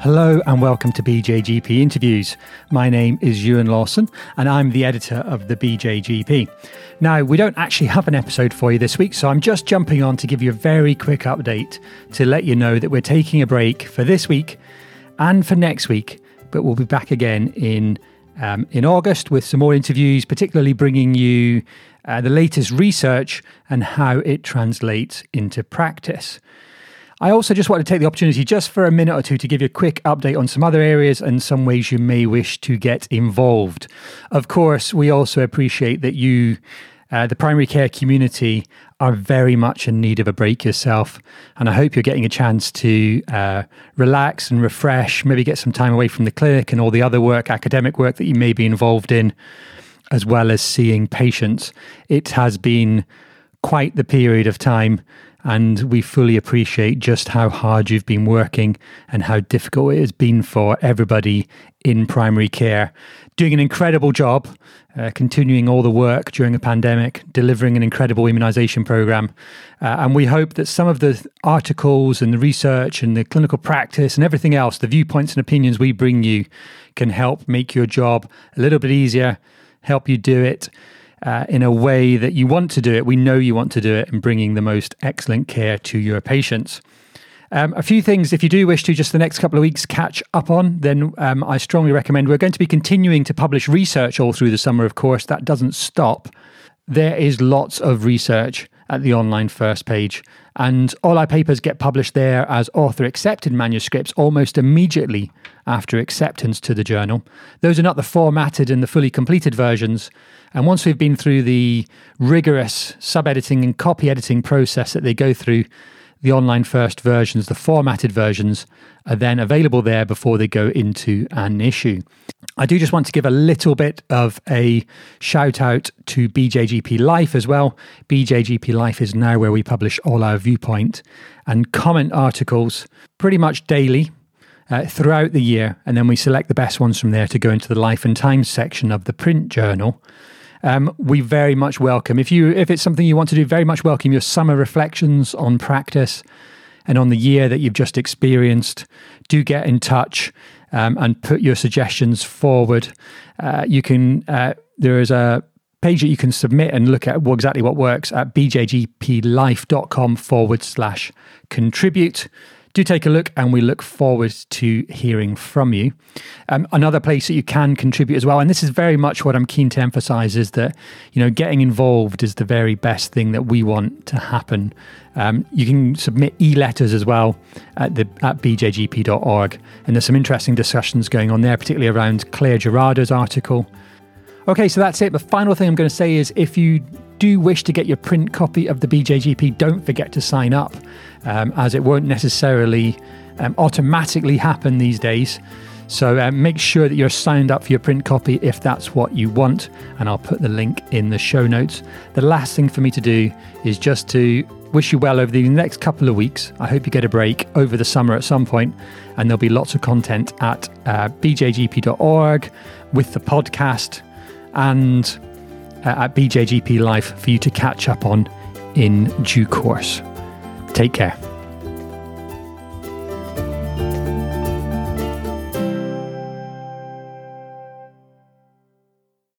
Hello and welcome to BJGP Interviews. My name is Euan Lawson and I'm the editor of the BJGP. Now, we don't actually have an episode for you this week, so I'm just jumping on to give you a very quick update to let you know that we're taking a break for this week and for next week, but we'll be back again in um, in August with some more interviews, particularly bringing you uh, the latest research and how it translates into practice. I also just want to take the opportunity just for a minute or two to give you a quick update on some other areas and some ways you may wish to get involved. Of course, we also appreciate that you, uh, the primary care community, are very much in need of a break yourself. And I hope you're getting a chance to uh, relax and refresh, maybe get some time away from the clinic and all the other work, academic work that you may be involved in, as well as seeing patients. It has been quite the period of time and we fully appreciate just how hard you've been working and how difficult it has been for everybody in primary care. Doing an incredible job, uh, continuing all the work during a pandemic, delivering an incredible immunization program. Uh, and we hope that some of the articles and the research and the clinical practice and everything else, the viewpoints and opinions we bring you, can help make your job a little bit easier, help you do it uh, in a way that you want to do it. We know you want to do it and bringing the most excellent care to your patients. Um, a few things, if you do wish to, just the next couple of weeks catch up on, then um, I strongly recommend. We're going to be continuing to publish research all through the summer, of course. That doesn't stop. There is lots of research at the online first page. And all our papers get published there as author accepted manuscripts almost immediately after acceptance to the journal. Those are not the formatted and the fully completed versions. And once we've been through the rigorous sub editing and copy editing process that they go through, the online first versions, the formatted versions, are then available there before they go into an issue. I do just want to give a little bit of a shout out to BJGP Life as well. BJGP Life is now where we publish all our viewpoint and comment articles pretty much daily. Uh, throughout the year, and then we select the best ones from there to go into the life and times section of the print journal um, we very much welcome if you if it's something you want to do. Very much welcome your summer reflections on practice and on the year that you've just experienced. Do get in touch um, and put your suggestions forward. Uh, you can uh, there is a page that you can submit and look at exactly what works at bjgplife.com forward slash contribute do take a look and we look forward to hearing from you. Um, another place that you can contribute as well, and this is very much what I'm keen to emphasize, is that you know getting involved is the very best thing that we want to happen. Um, you can submit e-letters as well at the at bjgp.org, and there's some interesting discussions going on there, particularly around Clare Gerada's article. Okay, so that's it. The final thing I'm going to say is if you do wish to get your print copy of the BJGP, don't forget to sign up, um, as it won't necessarily um, automatically happen these days. So uh, make sure that you're signed up for your print copy if that's what you want, and I'll put the link in the show notes. The last thing for me to do is just to wish you well over the next couple of weeks. I hope you get a break over the summer at some point, and there'll be lots of content at uh, bjgp.org with the podcast and Uh, at BJGP Life for you to catch up on in due course. Take care.